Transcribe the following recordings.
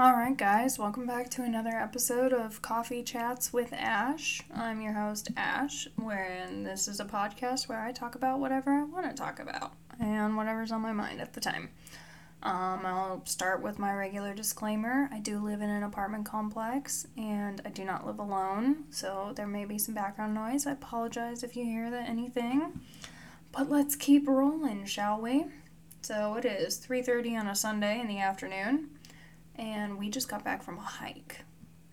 Alright, guys, welcome back to another episode of Coffee Chats with Ash. I'm your host, Ash, wherein this is a podcast where I talk about whatever I want to talk about and whatever's on my mind at the time. Um, I'll start with my regular disclaimer. I do live in an apartment complex and I do not live alone, so there may be some background noise. I apologize if you hear that anything. But let's keep rolling, shall we? So it is 3:30 on a Sunday in the afternoon and we just got back from a hike.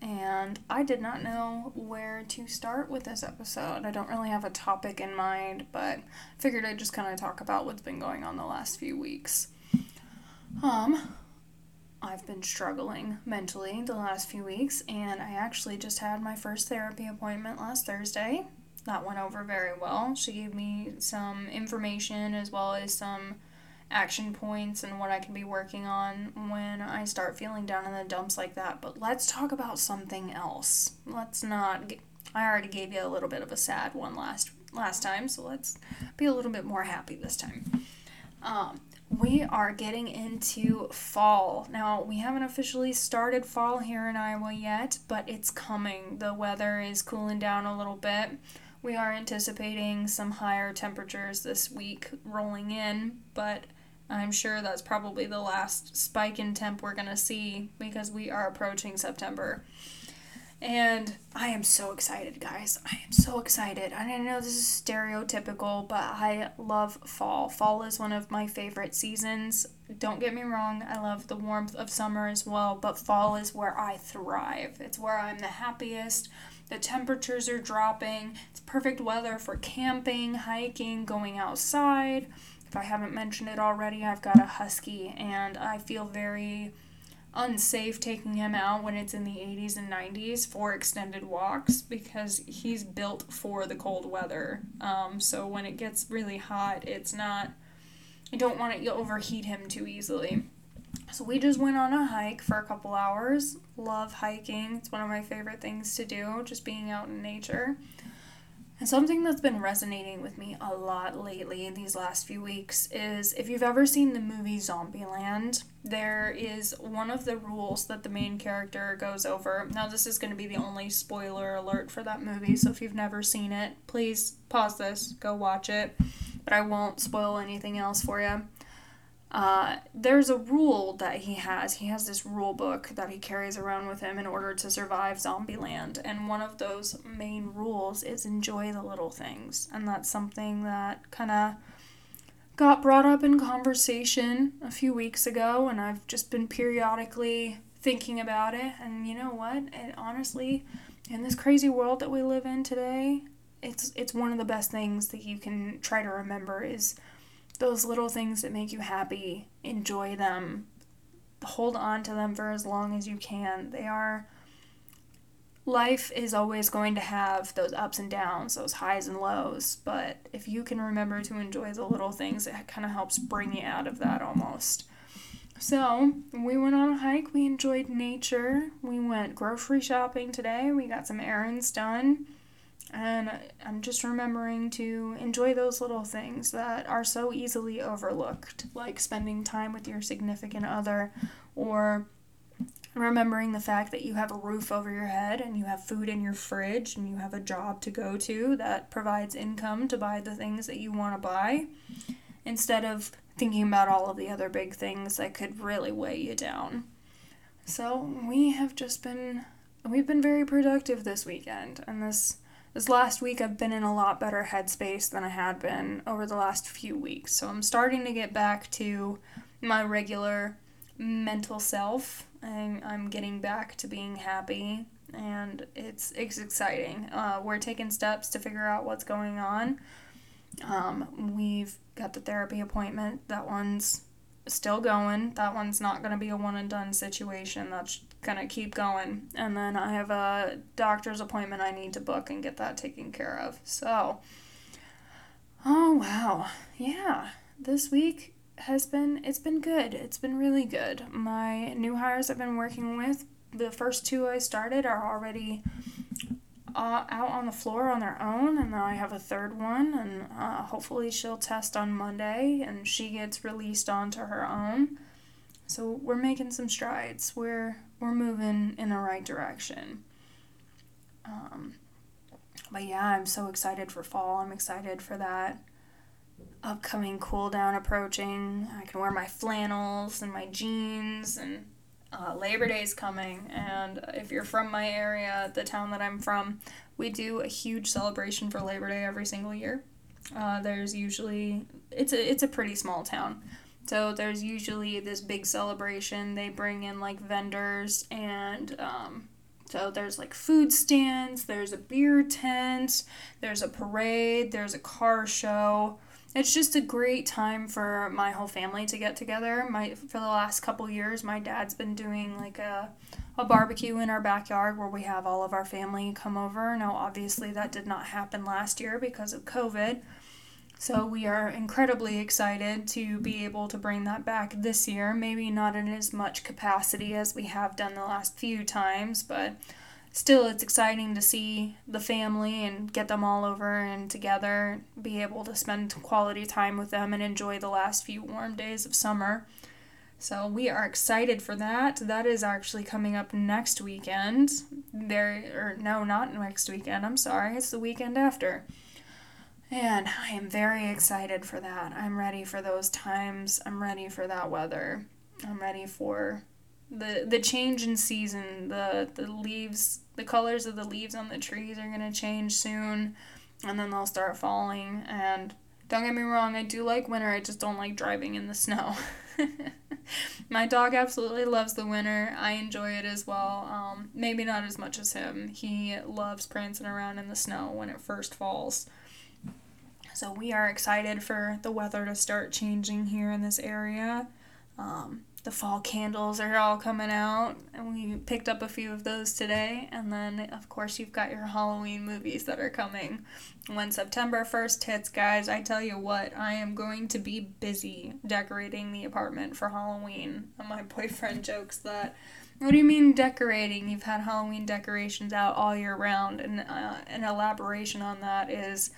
And I did not know where to start with this episode. I don't really have a topic in mind, but figured I'd just kind of talk about what's been going on the last few weeks. Um, I've been struggling mentally the last few weeks, and I actually just had my first therapy appointment last Thursday. That went over very well. She gave me some information as well as some action points and what I can be working on when I start feeling down in the dumps like that. But let's talk about something else. Let's not. I already gave you a little bit of a sad one last last time, so let's be a little bit more happy this time. Um, we are getting into fall. Now, we haven't officially started fall here in Iowa yet, but it's coming. The weather is cooling down a little bit. We are anticipating some higher temperatures this week rolling in, but I'm sure that's probably the last spike in temp we're going to see because we are approaching September. And I am so excited, guys. I am so excited. I know this is stereotypical, but I love fall. Fall is one of my favorite seasons. Don't get me wrong, I love the warmth of summer as well, but fall is where I thrive. It's where I'm the happiest. The temperatures are dropping. It's perfect weather for camping, hiking, going outside. If I haven't mentioned it already, I've got a husky, and I feel very unsafe taking him out when it's in the 80s and 90s for extended walks because he's built for the cold weather. Um, so when it gets really hot, it's not, I don't want to overheat him too easily. So we just went on a hike for a couple hours. Love hiking, it's one of my favorite things to do, just being out in nature. And something that's been resonating with me a lot lately in these last few weeks is if you've ever seen the movie Zombieland, there is one of the rules that the main character goes over. Now, this is going to be the only spoiler alert for that movie, so if you've never seen it, please pause this, go watch it. But I won't spoil anything else for you uh, there's a rule that he has. He has this rule book that he carries around with him in order to survive Zombieland. And one of those main rules is enjoy the little things. And that's something that kind of got brought up in conversation a few weeks ago. And I've just been periodically thinking about it. And you know what? It honestly, in this crazy world that we live in today, it's it's one of the best things that you can try to remember is those little things that make you happy, enjoy them, hold on to them for as long as you can. They are life is always going to have those ups and downs, those highs and lows, but if you can remember to enjoy the little things, it kind of helps bring you out of that almost. So, we went on a hike, we enjoyed nature, we went grocery shopping today, we got some errands done. And I'm just remembering to enjoy those little things that are so easily overlooked, like spending time with your significant other or remembering the fact that you have a roof over your head and you have food in your fridge and you have a job to go to that provides income to buy the things that you want to buy instead of thinking about all of the other big things that could really weigh you down. So, we have just been we've been very productive this weekend and this this last week I've been in a lot better headspace than I had been over the last few weeks. So I'm starting to get back to my regular mental self and I'm getting back to being happy and it's it's exciting. Uh, we're taking steps to figure out what's going on. Um, we've got the therapy appointment. That one's still going. That one's not going to be a one and done situation. That's gonna keep going. And then I have a doctor's appointment I need to book and get that taken care of. So, oh wow, yeah, this week has been it's been good. It's been really good. My new hires I've been working with, the first two I started are already uh, out on the floor on their own, and now I have a third one, and uh, hopefully she'll test on Monday and she gets released onto her own. So we're making some strides. We're we're moving in the right direction. Um, but yeah, I'm so excited for fall. I'm excited for that upcoming cool down approaching. I can wear my flannels and my jeans, and uh, Labor Day is coming. And if you're from my area, the town that I'm from, we do a huge celebration for Labor Day every single year. Uh, there's usually it's a it's a pretty small town. So there's usually this big celebration. They bring in like vendors and um, so there's like food stands, there's a beer tent, there's a parade, there's a car show. It's just a great time for my whole family to get together. My for the last couple years, my dad's been doing like a a barbecue in our backyard where we have all of our family come over. Now, obviously, that did not happen last year because of COVID. So we are incredibly excited to be able to bring that back this year. Maybe not in as much capacity as we have done the last few times, but still it's exciting to see the family and get them all over and together, be able to spend quality time with them and enjoy the last few warm days of summer. So we are excited for that. That is actually coming up next weekend. There or no, not next weekend. I'm sorry. It's the weekend after. And I am very excited for that. I'm ready for those times. I'm ready for that weather. I'm ready for the the change in season. The the leaves, the colors of the leaves on the trees are going to change soon and then they'll start falling and don't get me wrong, I do like winter. I just don't like driving in the snow. My dog absolutely loves the winter. I enjoy it as well. Um, maybe not as much as him. He loves prancing around in the snow when it first falls. So we are excited for the weather to start changing here in this area. Um, the fall candles are all coming out, and we picked up a few of those today. And then, of course, you've got your Halloween movies that are coming. When September 1st hits, guys, I tell you what, I am going to be busy decorating the apartment for Halloween. And my boyfriend jokes that. What do you mean decorating? You've had Halloween decorations out all year round, and uh, an elaboration on that is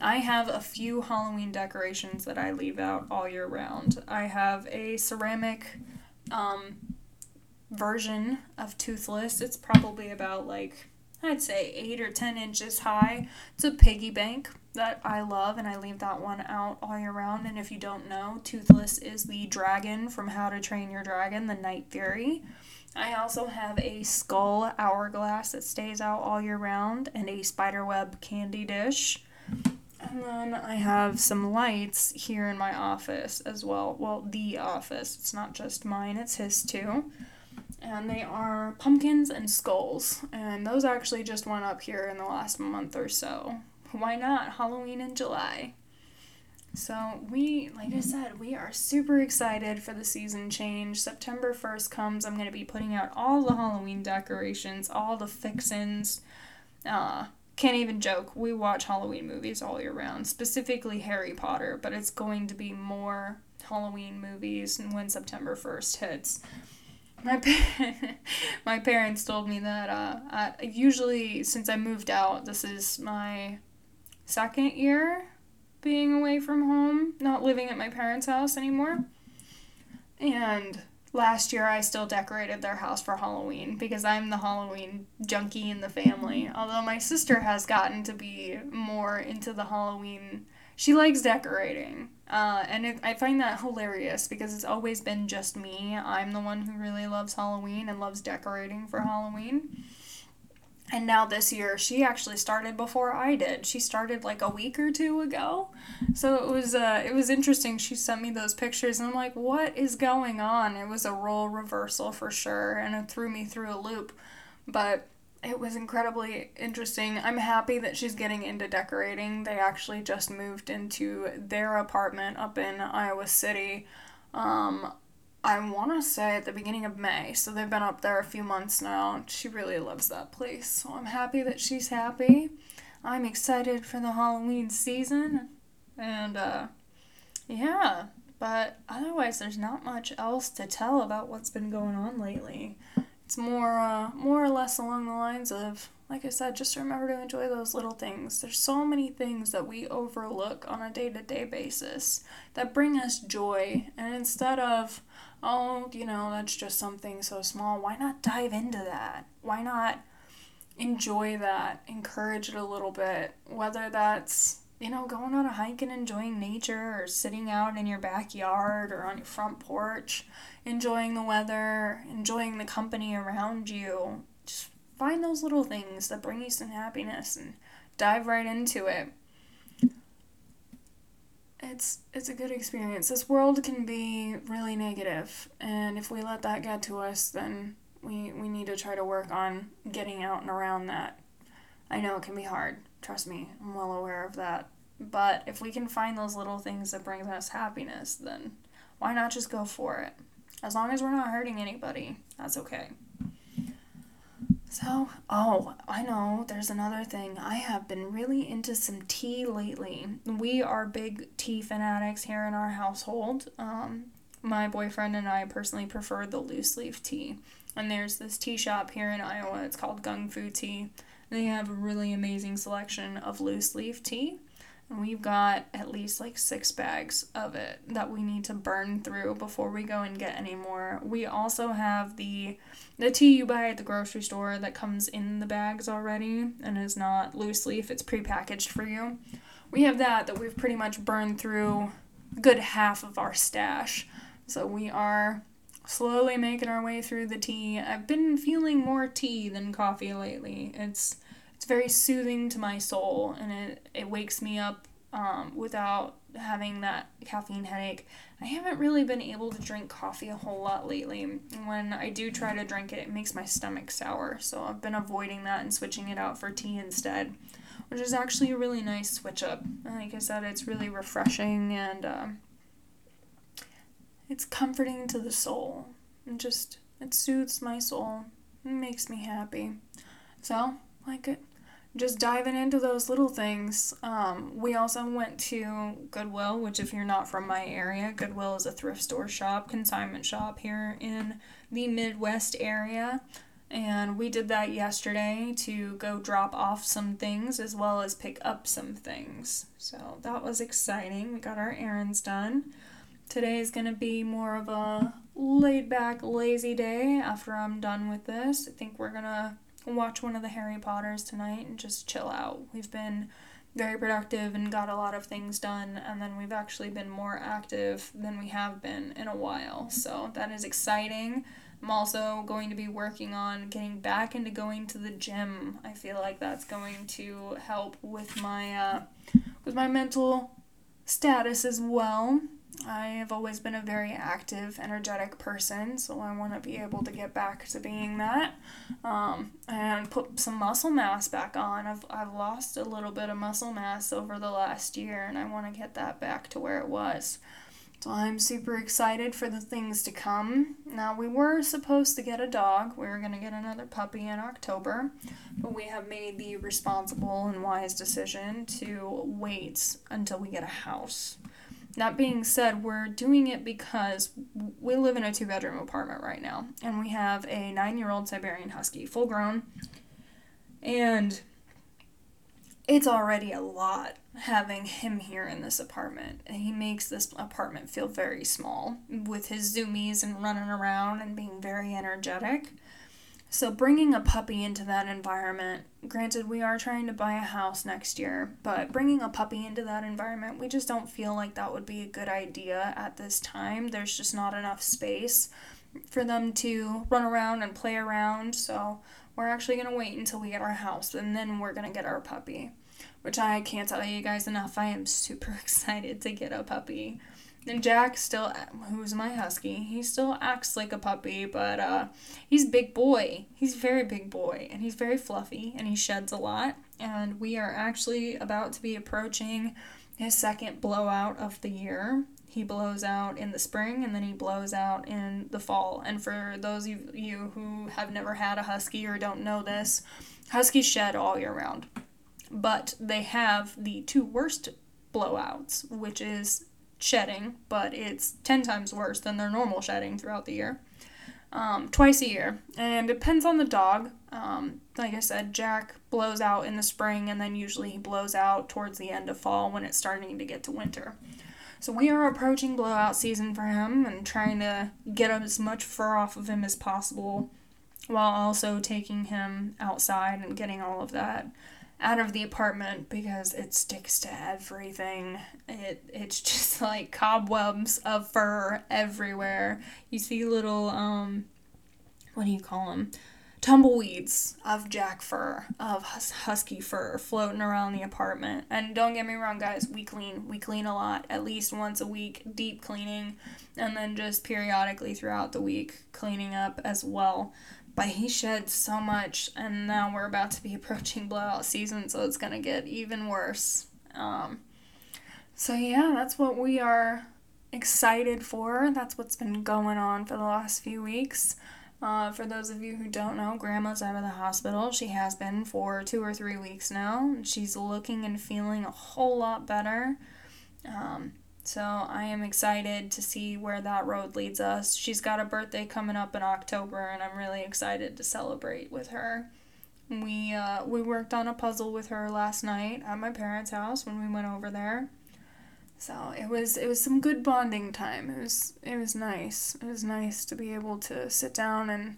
I have a few Halloween decorations that I leave out all year round. I have a ceramic um, version of Toothless. It's probably about like, I'd say 8 or 10 inches high. It's a piggy bank that I love, and I leave that one out all year round. And if you don't know, Toothless is the dragon from How to Train Your Dragon, the Night Fury. I also have a skull hourglass that stays out all year round and a spiderweb candy dish. And then I have some lights here in my office as well. Well, the office. It's not just mine, it's his too. And they are pumpkins and skulls. And those actually just went up here in the last month or so. Why not? Halloween in July. So, we, like I said, we are super excited for the season change. September 1st comes, I'm going to be putting out all the Halloween decorations, all the fixins. Uh, can't even joke. We watch Halloween movies all year round, specifically Harry Potter, but it's going to be more Halloween movies when September 1st hits. My pa- my parents told me that uh, I, usually since I moved out, this is my second year being away from home, not living at my parents' house anymore. And last year I still decorated their house for Halloween because I'm the Halloween junkie in the family. Although my sister has gotten to be more into the Halloween, she likes decorating. Uh, and it, I find that hilarious because it's always been just me. I'm the one who really loves Halloween and loves decorating for Halloween. And now this year, she actually started before I did. She started like a week or two ago. So it was uh, it was interesting. She sent me those pictures, and I'm like, what is going on? It was a role reversal for sure, and it threw me through a loop. But it was incredibly interesting. I'm happy that she's getting into decorating. They actually just moved into their apartment up in Iowa City. Um, I want to say at the beginning of May. So they've been up there a few months now. She really loves that place. So I'm happy that she's happy. I'm excited for the Halloween season. And uh yeah, but otherwise there's not much else to tell about what's been going on lately. It's more uh more or less along the lines of like I said, just remember to enjoy those little things. There's so many things that we overlook on a day to day basis that bring us joy. And instead of oh, you know, that's just something so small. Why not dive into that? Why not enjoy that, encourage it a little bit, whether that's you know, going on a hike and enjoying nature or sitting out in your backyard or on your front porch, enjoying the weather, enjoying the company around you. Just find those little things that bring you some happiness and dive right into it. It's it's a good experience. This world can be really negative, and if we let that get to us, then we we need to try to work on getting out and around that. I know it can be hard. Trust me, I'm well aware of that. But if we can find those little things that bring us happiness, then why not just go for it? As long as we're not hurting anybody, that's okay. So, oh, I know, there's another thing. I have been really into some tea lately. We are big tea fanatics here in our household. Um, my boyfriend and I personally prefer the loose leaf tea. And there's this tea shop here in Iowa. It's called Gong Fu Tea. They have a really amazing selection of loose leaf tea. And we've got at least like six bags of it that we need to burn through before we go and get any more. We also have the the tea you buy at the grocery store that comes in the bags already and is not loose leaf, it's prepackaged for you. We have that that we've pretty much burned through a good half of our stash. So we are slowly making our way through the tea. I've been feeling more tea than coffee lately. It's it's very soothing to my soul and it, it wakes me up um, without having that caffeine headache. I haven't really been able to drink coffee a whole lot lately. When I do try to drink it, it makes my stomach sour. So I've been avoiding that and switching it out for tea instead, which is actually a really nice switch up. Like I said, it's really refreshing and uh, it's comforting to the soul. And just, it soothes my soul. It makes me happy. So, like it just diving into those little things. Um, we also went to Goodwill, which, if you're not from my area, Goodwill is a thrift store shop, consignment shop here in the Midwest area. And we did that yesterday to go drop off some things as well as pick up some things. So that was exciting. We got our errands done. Today is going to be more of a laid back, lazy day after I'm done with this. I think we're going to watch one of the Harry Potters tonight and just chill out. We've been very productive and got a lot of things done, and then we've actually been more active than we have been in a while. So that is exciting. I'm also going to be working on getting back into going to the gym. I feel like that's going to help with my uh, with my mental status as well. I have always been a very active, energetic person, so I want to be able to get back to being that um, and put some muscle mass back on. I've, I've lost a little bit of muscle mass over the last year, and I want to get that back to where it was. So I'm super excited for the things to come. Now, we were supposed to get a dog. We were going to get another puppy in October, but we have made the responsible and wise decision to wait until we get a house. That being said, we're doing it because we live in a two bedroom apartment right now, and we have a nine year old Siberian Husky, full grown, and it's already a lot having him here in this apartment. He makes this apartment feel very small with his zoomies and running around and being very energetic. So, bringing a puppy into that environment, granted, we are trying to buy a house next year, but bringing a puppy into that environment, we just don't feel like that would be a good idea at this time. There's just not enough space for them to run around and play around. So, we're actually going to wait until we get our house and then we're going to get our puppy, which I can't tell you guys enough. I am super excited to get a puppy. And Jack still, who's my husky, he still acts like a puppy, but uh, he's big boy. He's very big boy, and he's very fluffy, and he sheds a lot. And we are actually about to be approaching his second blowout of the year. He blows out in the spring, and then he blows out in the fall. And for those of you who have never had a husky or don't know this, huskies shed all year round. But they have the two worst blowouts, which is shedding, but it's 10 times worse than their normal shedding throughout the year. Um, twice a year. And it depends on the dog. Um, like I said, Jack blows out in the spring, and then usually he blows out towards the end of fall when it's starting to get to winter. So we are approaching blowout season for him and trying to get as much fur off of him as possible while also taking him outside and getting all of that out of the apartment because it sticks to everything. It it's just like cobwebs of fur everywhere. You see little um what do you call them? Tumbleweeds of jack fur, of hus- husky fur floating around the apartment. And don't get me wrong, guys, we clean. We clean a lot, at least once a week, deep cleaning, and then just periodically throughout the week cleaning up as well but he shed so much and now we're about to be approaching blowout season so it's to get even worse. Um, so yeah that's what we are excited for. That's what's been going on for the last few weeks. Uh, for those of you who don't know grandma's out of the hospital. She has been for two or three weeks now she's looking and feeling a whole lot better. Um, so I am excited to see where that road leads us. She's got a birthday coming up in October, and I'm really excited to celebrate with her. We uh, we worked on a puzzle with her last night at my parents' house when we went over there. So it was it was some good bonding time. It was it was nice. It was nice to be able to sit down and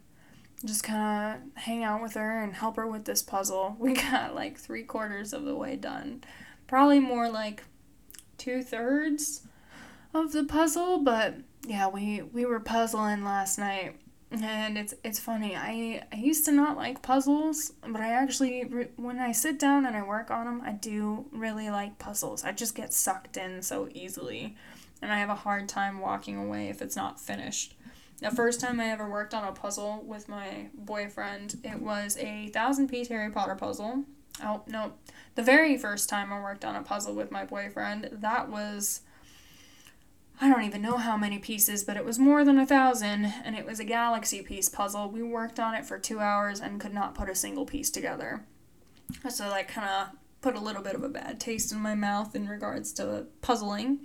just kind of hang out with her and help her with this puzzle. We got like three quarters of the way done. Probably more like two thirds of the puzzle, but yeah, we we were puzzling last night, and it's it's funny. I I used to not like puzzles, but I actually when I sit down and I work on them, I do really like puzzles. I just get sucked in so easily, and I have a hard time walking away if it's not finished. The first time I ever worked on a puzzle with my boyfriend, it was a thousand piece Harry Potter puzzle. Oh, no. The very first time I worked on a puzzle with my boyfriend, that was. I don't even know how many pieces, but it was more than a thousand, and it was a galaxy piece puzzle. We worked on it for two hours and could not put a single piece together. So that kind of put a little bit of a bad taste in my mouth in regards to puzzling.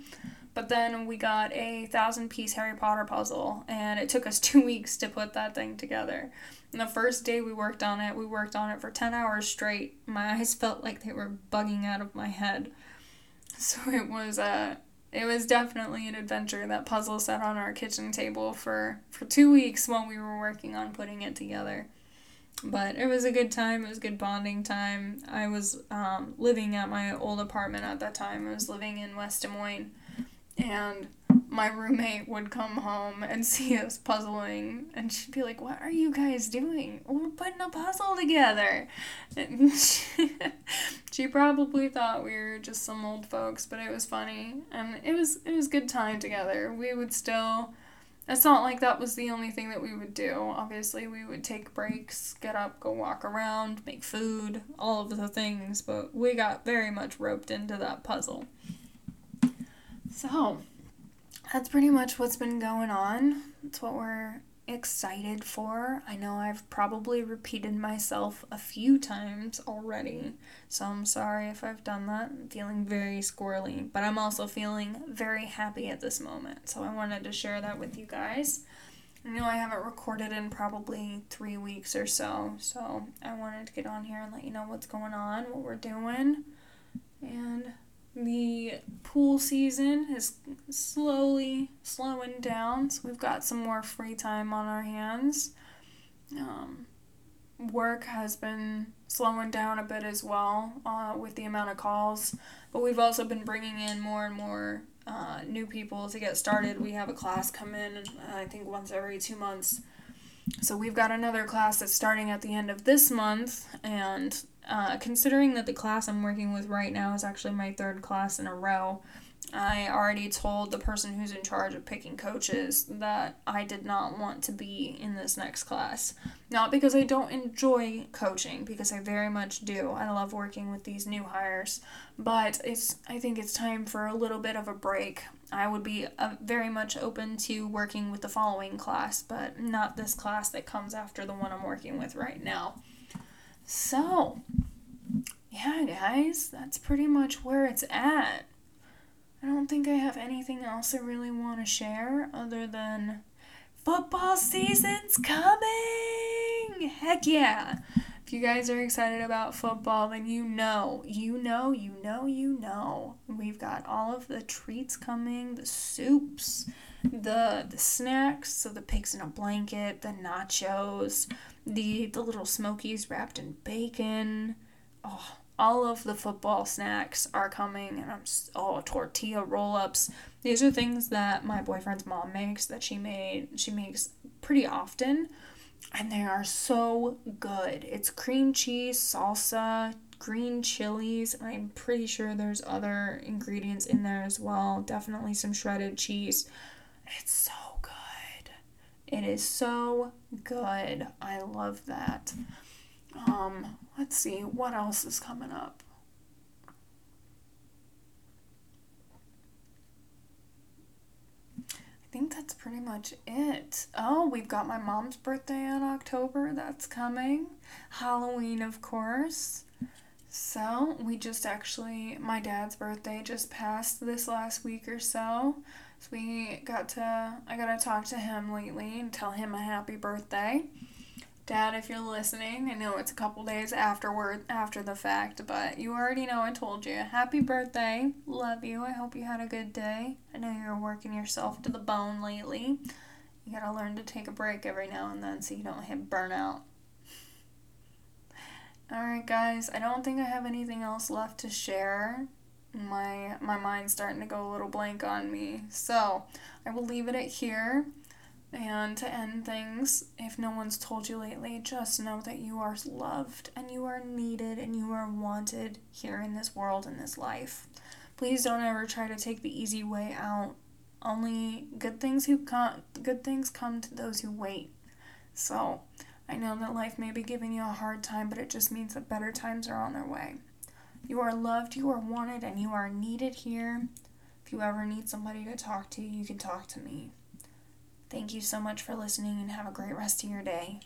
But then we got a thousand piece Harry Potter puzzle, and it took us two weeks to put that thing together. And the first day we worked on it, we worked on it for 10 hours straight. My eyes felt like they were bugging out of my head. So it was uh it was definitely an adventure. That puzzle sat on our kitchen table for for 2 weeks while we were working on putting it together. But it was a good time. It was good bonding time. I was um, living at my old apartment at that time. I was living in West Des Moines and my roommate would come home and see us puzzling and she'd be like what are you guys doing? We're putting a puzzle together. She, she probably thought we were just some old folks but it was funny and it was it was good time together. We would still it's not like that was the only thing that we would do. Obviously we would take breaks get up go walk around make food all of the things but we got very much roped into that puzzle so, that's pretty much what's been going on. That's what we're excited for. I know I've probably repeated myself a few times already, so I'm sorry if I've done that. I'm feeling very squirrely, but I'm also feeling very happy at this moment, so I wanted to share that with you guys. I know I haven't recorded in probably three weeks or so, so I wanted to get on here and let you know what's going on, what we're doing, and the pool season is slowly slowing down, so we've got some more free time on our hands. Um, work has been slowing down a bit as well uh, with the amount of calls, but we've also been bringing in more and more uh, new people to get started. We have a class come in, uh, I think, once every two months. So we've got another class that's starting at the end of this month, and uh, considering that the class I'm working with right now is actually my third class in a row, I already told the person who's in charge of picking coaches that I did not want to be in this next class. Not because I don't enjoy coaching, because I very much do. I love working with these new hires, but it's I think it's time for a little bit of a break. I would be uh, very much open to working with the following class, but not this class that comes after the one I'm working with right now. So, yeah, guys, that's pretty much where it's at. I don't think I have anything else I really want to share other than football season's coming! Heck yeah! If you guys are excited about football, then you know, you know, you know, you know. We've got all of the treats coming, the soups, the the snacks, so the pigs in a blanket, the nachos, the the little smokies wrapped in bacon. Oh, all of the football snacks are coming and I'm oh tortilla roll-ups. These are things that my boyfriend's mom makes that she made she makes pretty often and they are so good. It's cream cheese, salsa, green chilies. I'm pretty sure there's other ingredients in there as well. Definitely some shredded cheese. It's so good. It is so good. I love that. Um, let's see what else is coming up. I think that's pretty much it. Oh, we've got my mom's birthday in October. That's coming. Halloween, of course. So, we just actually, my dad's birthday just passed this last week or so. So, we got to, I got to talk to him lately and tell him a happy birthday. Dad, if you're listening, I know it's a couple days afterward after the fact, but you already know I told you. Happy birthday. Love you. I hope you had a good day. I know you're working yourself to the bone lately. You gotta learn to take a break every now and then so you don't hit burnout. Alright guys, I don't think I have anything else left to share. My my mind's starting to go a little blank on me. So I will leave it at here. And to end things, if no one's told you lately, just know that you are loved and you are needed and you are wanted here in this world in this life. Please don't ever try to take the easy way out. Only good things who come good things come to those who wait. So, I know that life may be giving you a hard time, but it just means that better times are on their way. You are loved, you are wanted, and you are needed here. If you ever need somebody to talk to, you can talk to me. Thank you so much for listening and have a great rest of your day.